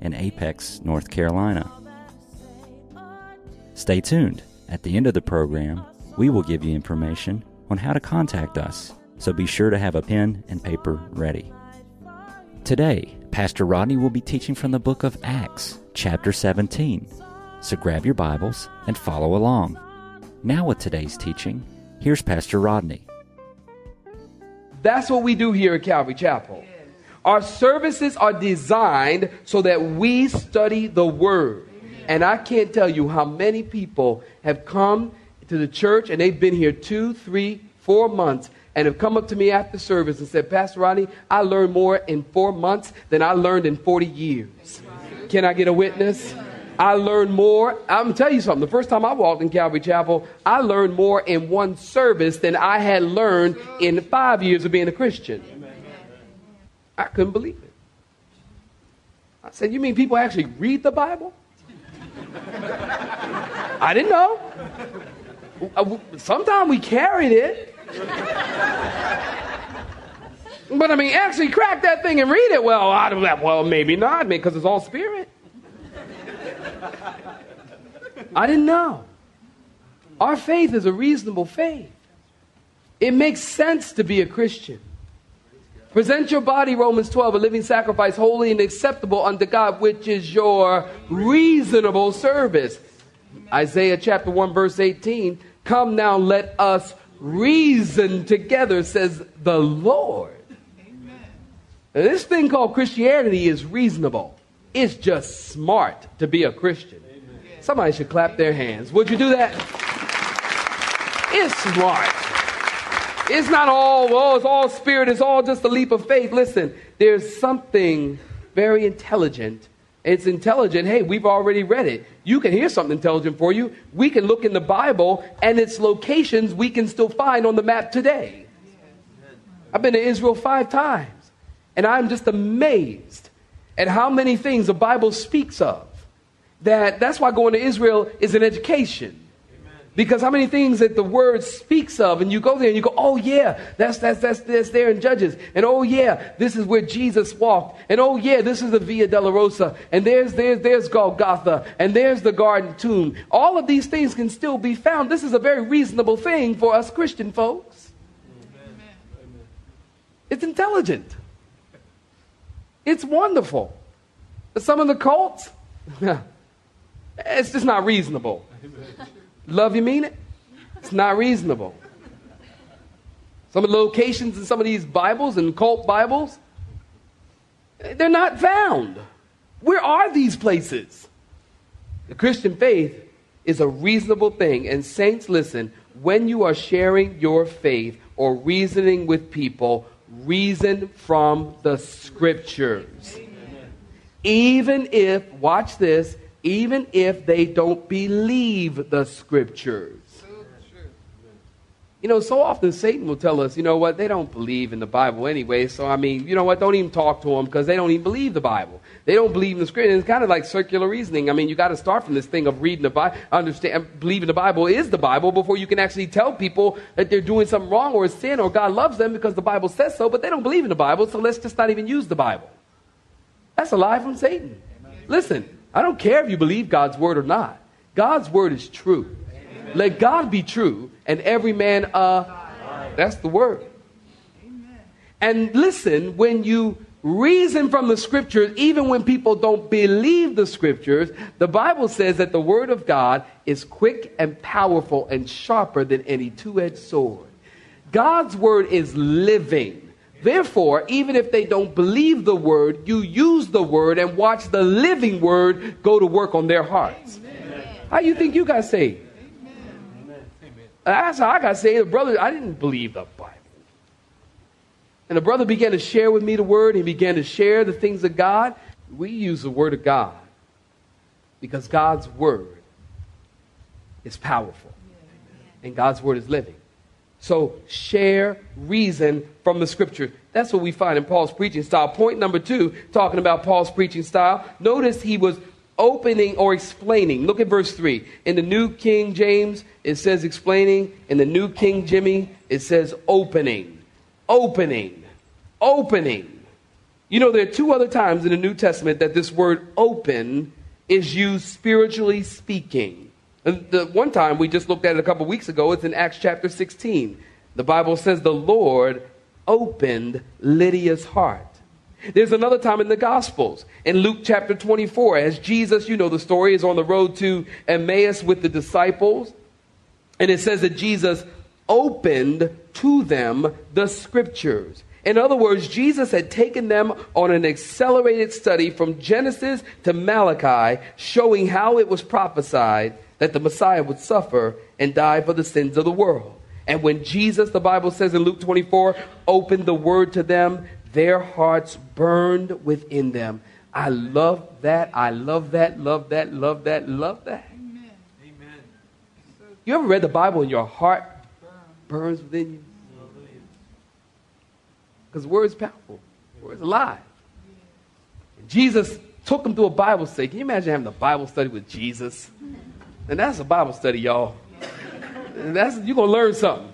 in Apex, North Carolina. Stay tuned. At the end of the program, we will give you information on how to contact us, so be sure to have a pen and paper ready. Today, Pastor Rodney will be teaching from the book of Acts, chapter 17. So grab your Bibles and follow along. Now, with today's teaching, here's Pastor Rodney. That's what we do here at Calvary Chapel. Our services are designed so that we study the Word. And I can't tell you how many people have come to the church and they've been here two, three, four months and have come up to me after service and said, Pastor Rodney, I learned more in four months than I learned in 40 years. Can I get a witness? I learned more. I'm going to tell you something. The first time I walked in Calvary Chapel, I learned more in one service than I had learned in five years of being a Christian. I couldn't believe it. I said, You mean people actually read the Bible? I didn't know. Uh, sometimes we carried it. But I mean, actually crack that thing and read it. Well, I don't, well, maybe not, because it's all spirit. I didn't know. Our faith is a reasonable faith. It makes sense to be a Christian. Present your body, Romans 12, a living sacrifice, holy and acceptable unto God, which is your reasonable service. Isaiah chapter 1, verse 18. Come now, let us reason together, says the Lord. Now, this thing called Christianity is reasonable. It's just smart to be a Christian. Somebody should clap their hands. Would you do that? It's smart. It's not all, oh, it's all spirit, it's all just a leap of faith. Listen, there's something very intelligent. It's intelligent. Hey, we've already read it. You can hear something intelligent for you. We can look in the Bible and its locations we can still find on the map today. I've been to Israel five times, and I'm just amazed at how many things the Bible speaks of. That that's why going to Israel is an education. Because how many things that the word speaks of, and you go there and you go, oh yeah, that's that's that's that's there in Judges, and oh yeah, this is where Jesus walked, and oh yeah, this is the Via Dolorosa, and there's there's there's Golgotha, and there's the Garden Tomb. All of these things can still be found. This is a very reasonable thing for us Christian folks. Amen. It's intelligent. It's wonderful. Some of the cults, it's just not reasonable. Love you mean it? It's not reasonable. Some of the locations in some of these Bibles and cult Bibles, they're not found. Where are these places? The Christian faith is a reasonable thing. And, saints, listen, when you are sharing your faith or reasoning with people, reason from the scriptures. Amen. Even if, watch this, even if they don't believe the scriptures. You know, so often Satan will tell us, you know what, they don't believe in the Bible anyway, so I mean, you know what, don't even talk to them because they don't even believe the Bible. They don't believe in the scripture. It's kind of like circular reasoning. I mean, you got to start from this thing of reading the Bible, understand, believing the Bible is the Bible before you can actually tell people that they're doing something wrong or sin or God loves them because the Bible says so, but they don't believe in the Bible, so let's just not even use the Bible. That's a lie from Satan. Listen, I don't care if you believe God's word or not. God's word is true. Amen. Let God be true and every man uh that's the word. Amen. And listen, when you reason from the scriptures, even when people don't believe the scriptures, the Bible says that the word of God is quick and powerful and sharper than any two edged sword. God's word is living. Therefore, even if they don't believe the word, you use the word and watch the living word go to work on their hearts. Amen. How you think you got saved? Amen. That's how I got saved. The brother, I didn't believe the Bible. And the brother began to share with me the word. He began to share the things of God. We use the word of God. Because God's word is powerful and God's word is living. So share reason from the scripture. That's what we find in Paul's preaching style. Point number two, talking about Paul's preaching style. Notice he was opening or explaining. Look at verse 3. In the New King James, it says explaining. In the New King Jimmy, it says opening. Opening. Opening. You know, there are two other times in the New Testament that this word open is used spiritually speaking. And the one time we just looked at it a couple weeks ago, it's in Acts chapter 16. The Bible says the Lord opened Lydia's heart. There's another time in the Gospels, in Luke chapter 24, as Jesus, you know the story, is on the road to Emmaus with the disciples. And it says that Jesus opened to them the scriptures. In other words, Jesus had taken them on an accelerated study from Genesis to Malachi, showing how it was prophesied that the Messiah would suffer and die for the sins of the world. And when Jesus, the Bible says in Luke 24, opened the word to them, their hearts burned within them. I love that. I love that. Love that. Love that. Love that. Amen. You ever read the Bible and your heart burns within you? Because the word's powerful. The word's alive. Jesus took them through a Bible study. Can you imagine having a Bible study with Jesus? And that's a Bible study, y'all. And that's you're gonna learn something.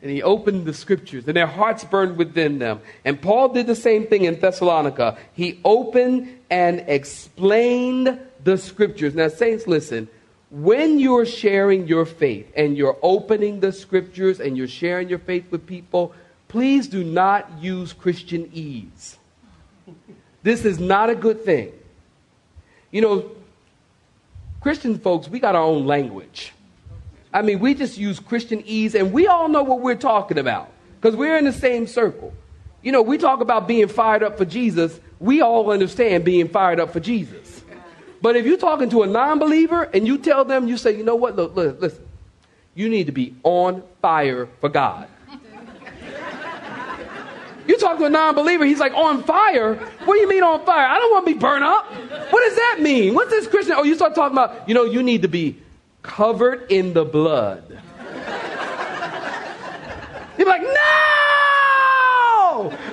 And he opened the scriptures, and their hearts burned within them. And Paul did the same thing in Thessalonica. He opened and explained the scriptures. Now, saints, listen. When you're sharing your faith and you're opening the scriptures and you're sharing your faith with people, please do not use Christianese. This is not a good thing. You know, Christian folks, we got our own language. I mean, we just use Christianese, and we all know what we're talking about because we're in the same circle. You know, we talk about being fired up for Jesus. We all understand being fired up for Jesus. But if you're talking to a non believer and you tell them, you say, you know what, look, look, listen, you need to be on fire for God. You talk to a non believer, he's like, on fire? What do you mean on fire? I don't want to be burnt up. What does that mean? What's this Christian? Oh, you start talking about, you know, you need to be covered in the blood. You're like, no!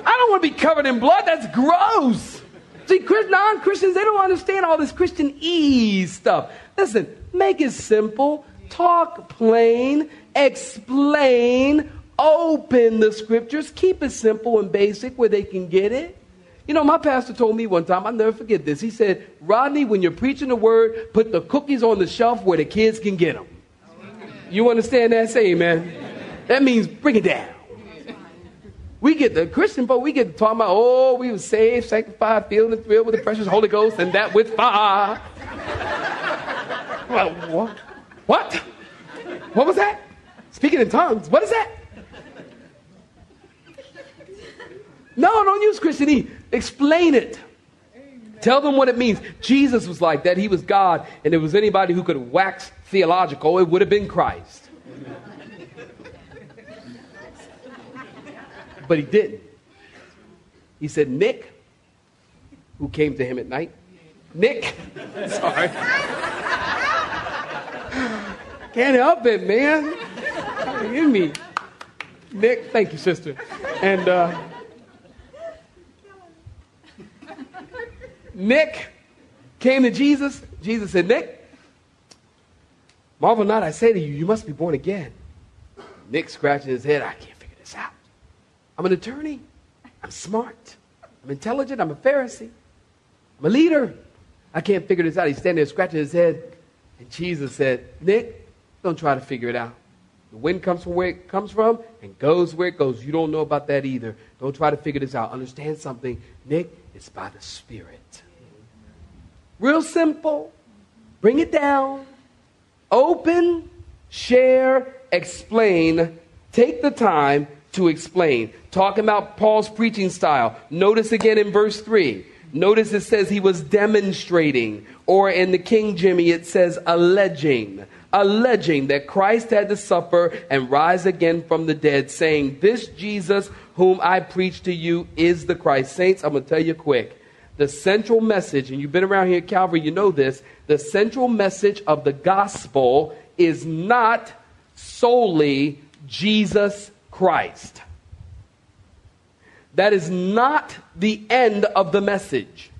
I don't want to be covered in blood. That's gross. See, non Christians, they don't understand all this Christianese stuff. Listen, make it simple, talk plain, explain Open the scriptures, keep it simple and basic where they can get it. You know, my pastor told me one time, I'll never forget this. He said, Rodney, when you're preaching the word, put the cookies on the shelf where the kids can get them. You understand that? Say amen. That means bring it down. We get the Christian folk, we get to talking about, oh, we were saved, sanctified, filled and thrilled with the precious Holy Ghost, and that with fire. well, what? What? What was that? Speaking in tongues. What is that? No, don't use Christianity. Explain it. Tell them what it means. Jesus was like that. He was God. And if there was anybody who could wax theological, it would have been Christ. But he didn't. He said, Nick, who came to him at night, Nick, sorry. Can't help it, man. Give me. Nick, thank you, sister. And, uh, Nick came to Jesus. Jesus said, Nick, marvel not, I say to you, you must be born again. Nick scratching his head, I can't figure this out. I'm an attorney. I'm smart. I'm intelligent. I'm a Pharisee. I'm a leader. I can't figure this out. He's standing there scratching his head. And Jesus said, Nick, don't try to figure it out. The wind comes from where it comes from and goes where it goes. You don't know about that either. Don't try to figure this out. Understand something. Nick, it's by the Spirit. Real simple. Bring it down. Open, share, explain. Take the time to explain. Talking about Paul's preaching style. Notice again in verse 3. Notice it says he was demonstrating, or in the King Jimmy, it says alleging. Alleging that Christ had to suffer and rise again from the dead, saying, This Jesus whom I preach to you is the Christ. Saints, I'm going to tell you quick the central message, and you've been around here at Calvary, you know this, the central message of the gospel is not solely Jesus Christ. That is not the end of the message.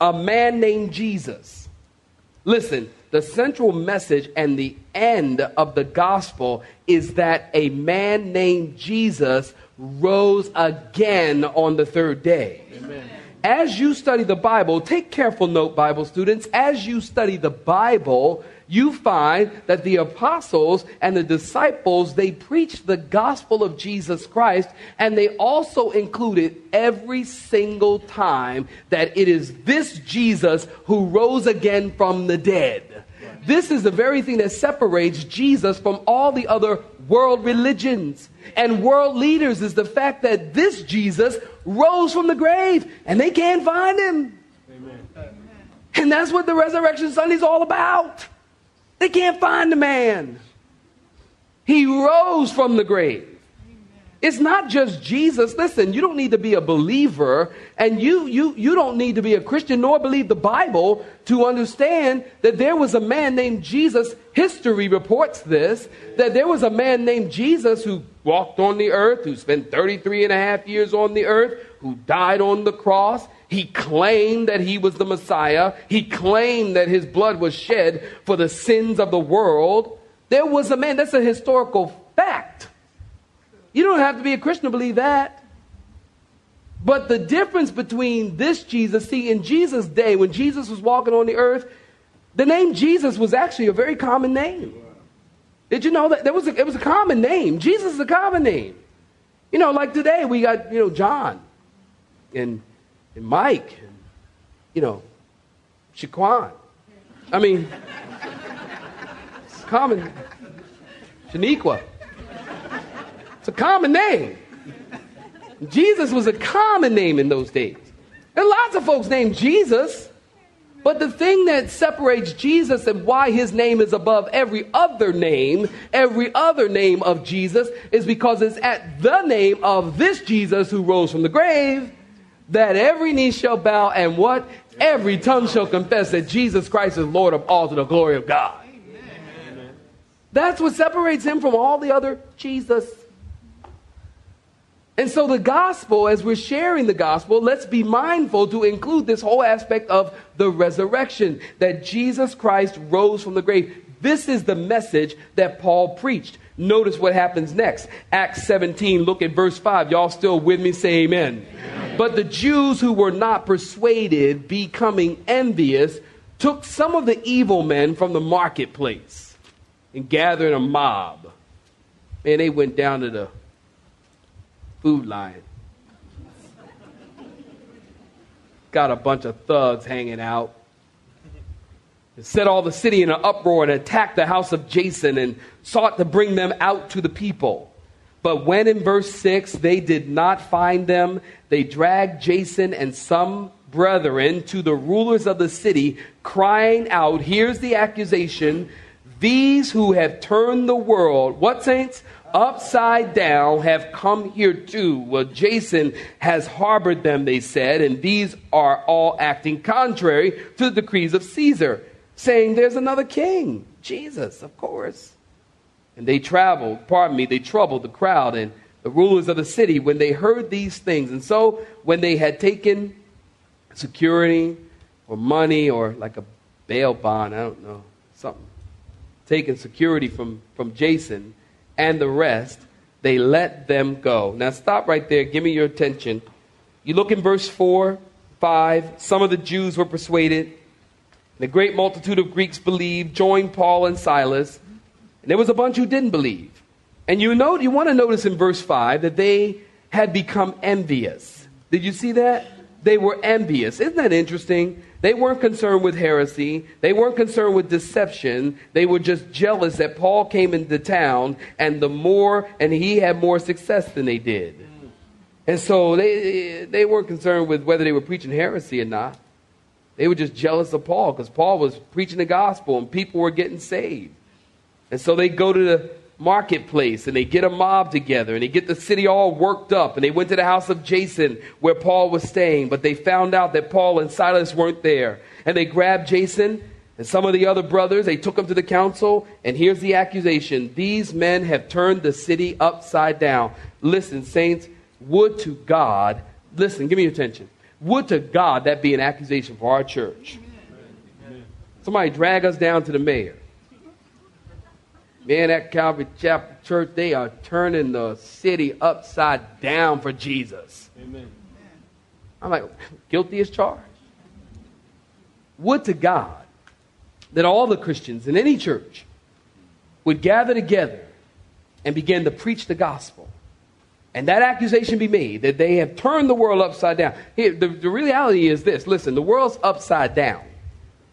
A man named Jesus. Listen, the central message and the end of the gospel is that a man named Jesus rose again on the third day. Amen. As you study the Bible, take careful note, Bible students. As you study the Bible, you find that the apostles and the disciples, they preached the gospel of Jesus Christ, and they also included every single time that it is this Jesus who rose again from the dead. This is the very thing that separates Jesus from all the other world religions and world leaders is the fact that this Jesus rose from the grave and they can't find him. Amen. And that's what the Resurrection Sunday is all about. They can't find the man. He rose from the grave. It's not just Jesus. Listen, you don't need to be a believer and you, you, you don't need to be a Christian nor believe the Bible to understand that there was a man named Jesus. History reports this that there was a man named Jesus who walked on the earth, who spent 33 and a half years on the earth, who died on the cross. He claimed that he was the Messiah. He claimed that his blood was shed for the sins of the world. There was a man, that's a historical fact. You don't have to be a Christian to believe that. But the difference between this Jesus, see, in Jesus' day, when Jesus was walking on the earth, the name Jesus was actually a very common name. Did you know that there was a, it was a common name? Jesus is a common name. You know, like today we got you know John, and and Mike, and you know, Shaquan. I mean, it's common. Shaniqua. It's a common name. Jesus was a common name in those days. There are lots of folks named Jesus. But the thing that separates Jesus and why his name is above every other name, every other name of Jesus, is because it's at the name of this Jesus who rose from the grave that every knee shall bow and what? Every tongue shall confess that Jesus Christ is Lord of all to the glory of God. Amen. That's what separates him from all the other Jesus. And so, the gospel, as we're sharing the gospel, let's be mindful to include this whole aspect of the resurrection that Jesus Christ rose from the grave. This is the message that Paul preached. Notice what happens next. Acts 17, look at verse 5. Y'all still with me? Say amen. amen. But the Jews who were not persuaded, becoming envious, took some of the evil men from the marketplace and gathered a mob. And they went down to the food line. Got a bunch of thugs hanging out. And set all the city in an uproar and attacked the house of Jason and sought to bring them out to the people. But when in verse 6 they did not find them, they dragged Jason and some brethren to the rulers of the city, crying out, Here's the accusation. These who have turned the world, what saints? Upside down have come here too. Well, Jason has harbored them, they said, and these are all acting contrary to the decrees of Caesar, saying there's another king, Jesus, of course. And they traveled, pardon me, they troubled the crowd and the rulers of the city when they heard these things. And so when they had taken security or money or like a bail bond, I don't know, something, taken security from, from Jason, and the rest, they let them go. Now, stop right there. Give me your attention. You look in verse 4, 5. Some of the Jews were persuaded. The great multitude of Greeks believed, joined Paul and Silas. And there was a bunch who didn't believe. And you, know, you want to notice in verse 5 that they had become envious. Did you see that? They were envious. Isn't that interesting? They weren't concerned with heresy. They weren't concerned with deception. They were just jealous that Paul came into town and the more, and he had more success than they did. And so they, they weren't concerned with whether they were preaching heresy or not. They were just jealous of Paul because Paul was preaching the gospel and people were getting saved. And so they go to the marketplace and they get a mob together and they get the city all worked up and they went to the house of Jason where Paul was staying, but they found out that Paul and Silas weren't there. And they grabbed Jason and some of the other brothers, they took them to the council, and here's the accusation These men have turned the city upside down. Listen, saints, would to God, listen, give me your attention. Would to God that be an accusation for our church. Somebody drag us down to the mayor. Man, at Calvary Chapel Church, they are turning the city upside down for Jesus. Amen. I'm like, guilty as charged. Would to God that all the Christians in any church would gather together and begin to preach the gospel. And that accusation be made that they have turned the world upside down. Here, the, the reality is this listen, the world's upside down.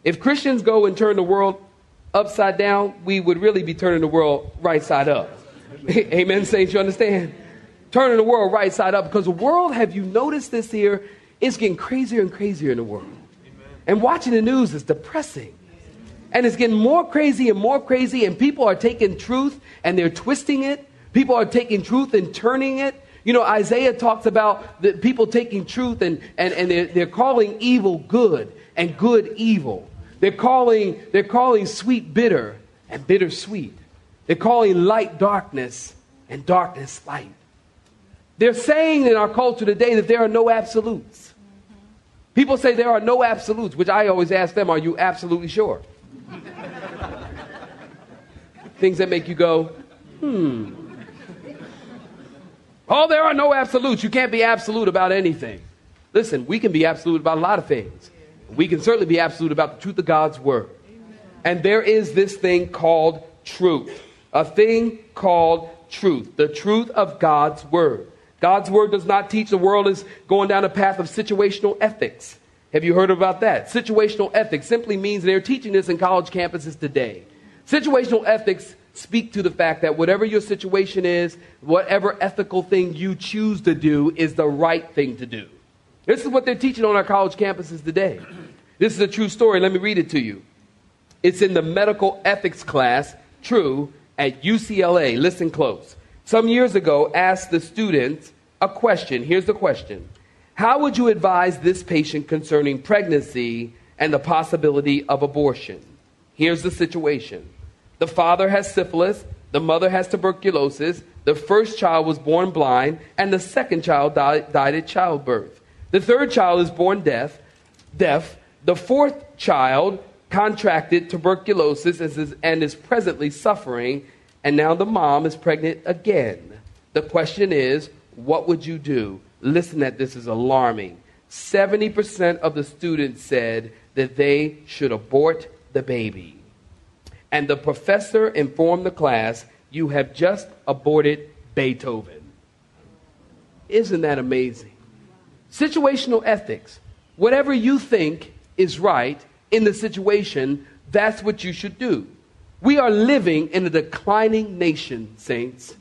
If Christians go and turn the world upside down, we would really be turning the world right side up. Amen, saints, you understand? Turning the world right side up because the world, have you noticed this here? It's getting crazier and crazier in the world. And watching the news is depressing. And it's getting more crazy and more crazy, and people are taking truth and they're twisting it. People are taking truth and turning it. You know, Isaiah talks about the people taking truth and, and, and they're, they're calling evil good and good evil. They're calling, they're calling sweet bitter and bitter sweet. They're calling light darkness and darkness light. They're saying in our culture today that there are no absolutes. People say there are no absolutes, which I always ask them, are you absolutely sure? Things that make you go, hmm. Oh, there are no absolutes. You can't be absolute about anything. Listen, we can be absolute about a lot of things. We can certainly be absolute about the truth of God's word. And there is this thing called truth. A thing called truth. The truth of God's word. God's word does not teach the world is going down a path of situational ethics. Have you heard about that? Situational ethics simply means they're teaching this in college campuses today. Situational ethics speak to the fact that whatever your situation is, whatever ethical thing you choose to do is the right thing to do. This is what they're teaching on our college campuses today. This is a true story. Let me read it to you. It's in the medical ethics class, true, at UCLA. Listen close. Some years ago, asked the students a question. Here's the question How would you advise this patient concerning pregnancy and the possibility of abortion? Here's the situation the father has syphilis, the mother has tuberculosis, the first child was born blind, and the second child died, died at childbirth. The third child is born deaf, deaf. The fourth child contracted tuberculosis and is presently suffering, and now the mom is pregnant again. The question is, what would you do? Listen that this is alarming. 70% of the students said that they should abort the baby. And the professor informed the class, you have just aborted Beethoven. Isn't that amazing? Situational ethics. Whatever you think is right in the situation, that's what you should do. We are living in a declining nation, saints.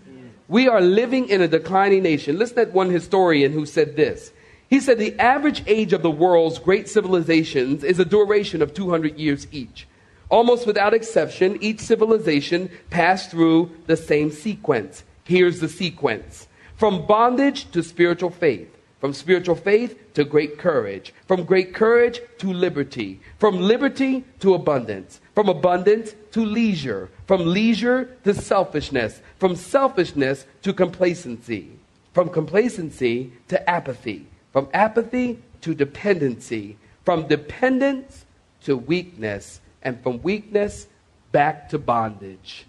We are living in a declining nation. Listen to one historian who said this. He said the average age of the world's great civilizations is a duration of 200 years each. Almost without exception, each civilization passed through the same sequence. Here's the sequence from bondage to spiritual faith, from spiritual faith to great courage, from great courage to liberty, from liberty to abundance, from abundance to leisure, from leisure to selfishness, from selfishness to complacency, from complacency to apathy, from apathy to dependency, from dependence to weakness, and from weakness back to bondage.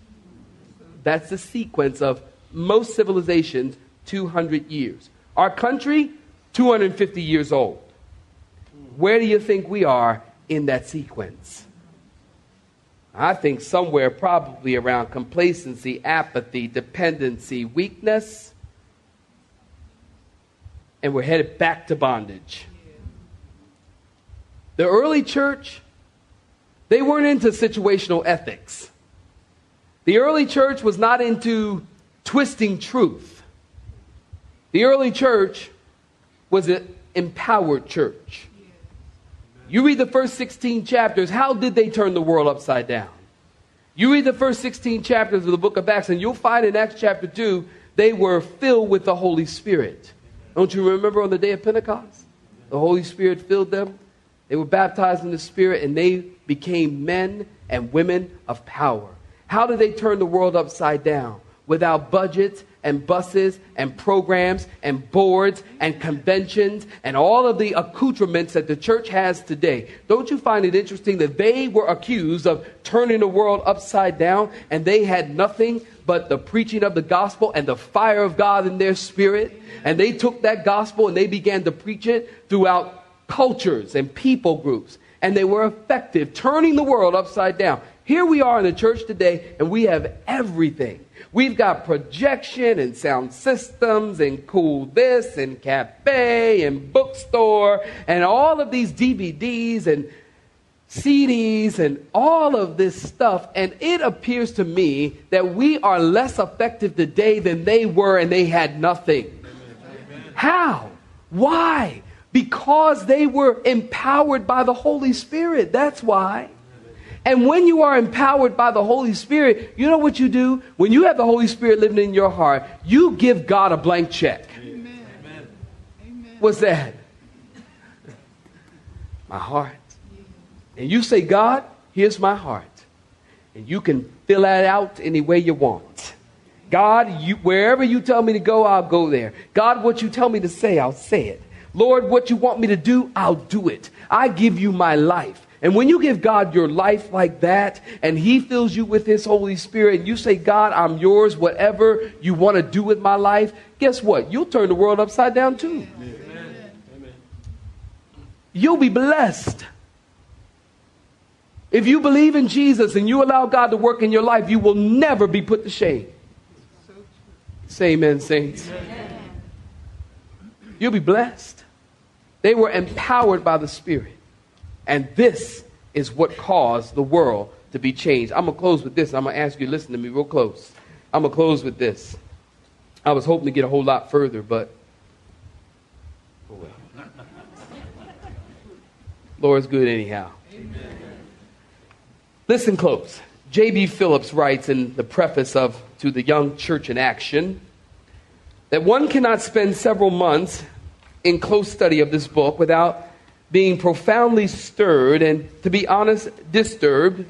That's the sequence of most civilizations 200 years. Our country, 250 years old. Where do you think we are in that sequence? I think somewhere probably around complacency, apathy, dependency, weakness, and we're headed back to bondage. The early church, they weren't into situational ethics. The early church was not into twisting truth. The early church was an empowered church. You read the first 16 chapters, how did they turn the world upside down? You read the first 16 chapters of the book of Acts, and you'll find in Acts chapter 2, they were filled with the Holy Spirit. Don't you remember on the day of Pentecost? The Holy Spirit filled them. They were baptized in the Spirit, and they became men and women of power. How did they turn the world upside down? Without budgets and buses and programs and boards and conventions and all of the accoutrements that the church has today. Don't you find it interesting that they were accused of turning the world upside down and they had nothing but the preaching of the gospel and the fire of God in their spirit? And they took that gospel and they began to preach it throughout cultures and people groups. And they were effective, turning the world upside down. Here we are in the church today, and we have everything. We've got projection and sound systems and cool this and cafe and bookstore and all of these DVDs and CDs and all of this stuff. And it appears to me that we are less effective today than they were and they had nothing. Amen. How? Why? Because they were empowered by the Holy Spirit. That's why. And when you are empowered by the Holy Spirit, you know what you do? When you have the Holy Spirit living in your heart, you give God a blank check. Amen. What's that? My heart. And you say, God, here's my heart. And you can fill that out any way you want. God, you, wherever you tell me to go, I'll go there. God, what you tell me to say, I'll say it. Lord, what you want me to do, I'll do it. I give you my life. And when you give God your life like that, and He fills you with His Holy Spirit, and you say, God, I'm yours, whatever you want to do with my life, guess what? You'll turn the world upside down too. Amen. You'll be blessed. If you believe in Jesus and you allow God to work in your life, you will never be put to shame. Say amen, saints. You'll be blessed. They were empowered by the Spirit. And this is what caused the world to be changed. I'm going to close with this. I'm going to ask you to listen to me real close. I'm going to close with this. I was hoping to get a whole lot further, but oh well. Lord's good anyhow. Amen. Listen close. J.B. Phillips writes in the preface of To the Young Church in Action that one cannot spend several months in close study of this book without being profoundly stirred and, to be honest, disturbed.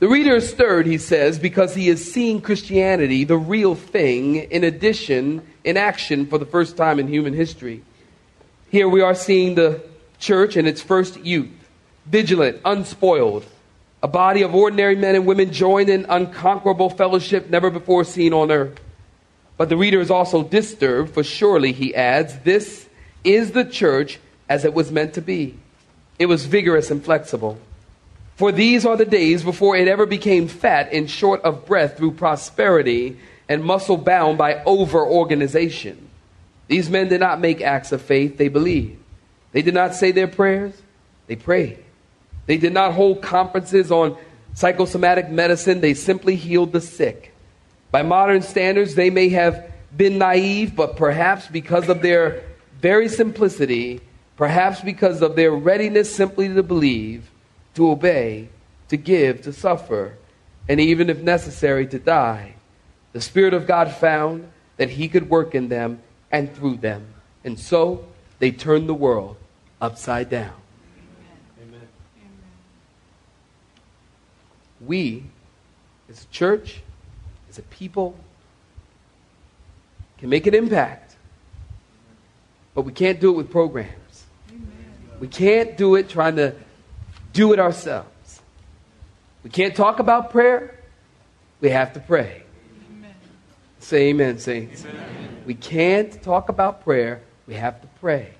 The reader is stirred, he says, because he is seeing Christianity, the real thing, in addition, in action for the first time in human history. Here we are seeing the church in its first youth, vigilant, unspoiled, a body of ordinary men and women joined in unconquerable fellowship never before seen on earth. But the reader is also disturbed, for surely, he adds, this is the church as it was meant to be. It was vigorous and flexible. For these are the days before it ever became fat and short of breath through prosperity and muscle bound by over organization. These men did not make acts of faith, they believed. They did not say their prayers, they prayed. They did not hold conferences on psychosomatic medicine, they simply healed the sick. By modern standards, they may have been naive, but perhaps because of their very simplicity, perhaps because of their readiness simply to believe, to obey, to give, to suffer, and even if necessary, to die. The Spirit of God found that He could work in them and through them. And so they turned the world upside down. We, as a church, as a people, can make an impact, but we can't do it with programs. We can't do it trying to do it ourselves. We can't talk about prayer. We have to pray. Amen. Say amen, saints. Amen. We can't talk about prayer. We have to pray.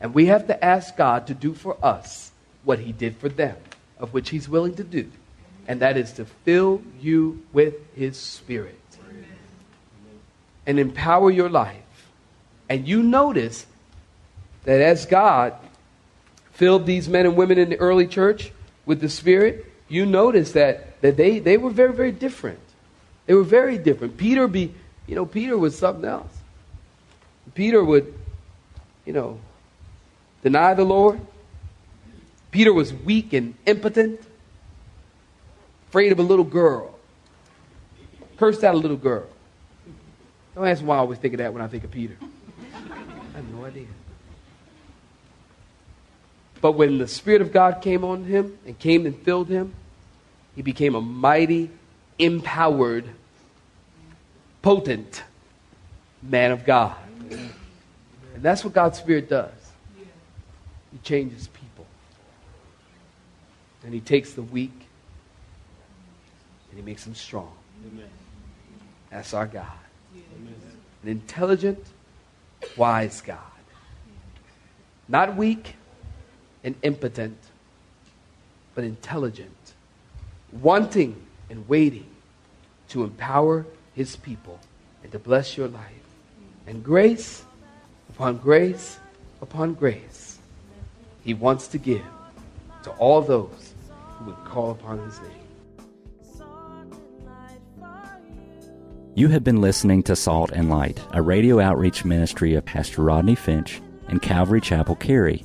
And we have to ask God to do for us what He did for them, of which He's willing to do. And that is to fill you with His Spirit Amen. and empower your life. And you notice that as God filled these men and women in the early church with the Spirit, you notice that, that they, they were very, very different. They were very different. Peter be, you know, Peter was something else. Peter would, you know, deny the Lord. Peter was weak and impotent. afraid of a little girl. Cursed out a little girl. Don't ask why I always think of that when I think of Peter. I have no idea. But when the Spirit of God came on him and came and filled him, he became a mighty, empowered, potent man of God. And that's what God's Spirit does. He changes people. And he takes the weak and he makes them strong. That's our God. An intelligent, wise God. Not weak and impotent, but intelligent, wanting and waiting to empower his people and to bless your life. And grace upon grace upon grace, he wants to give to all those who would call upon his name. You have been listening to Salt and Light, a radio outreach ministry of Pastor Rodney Finch and Calvary Chapel Cary,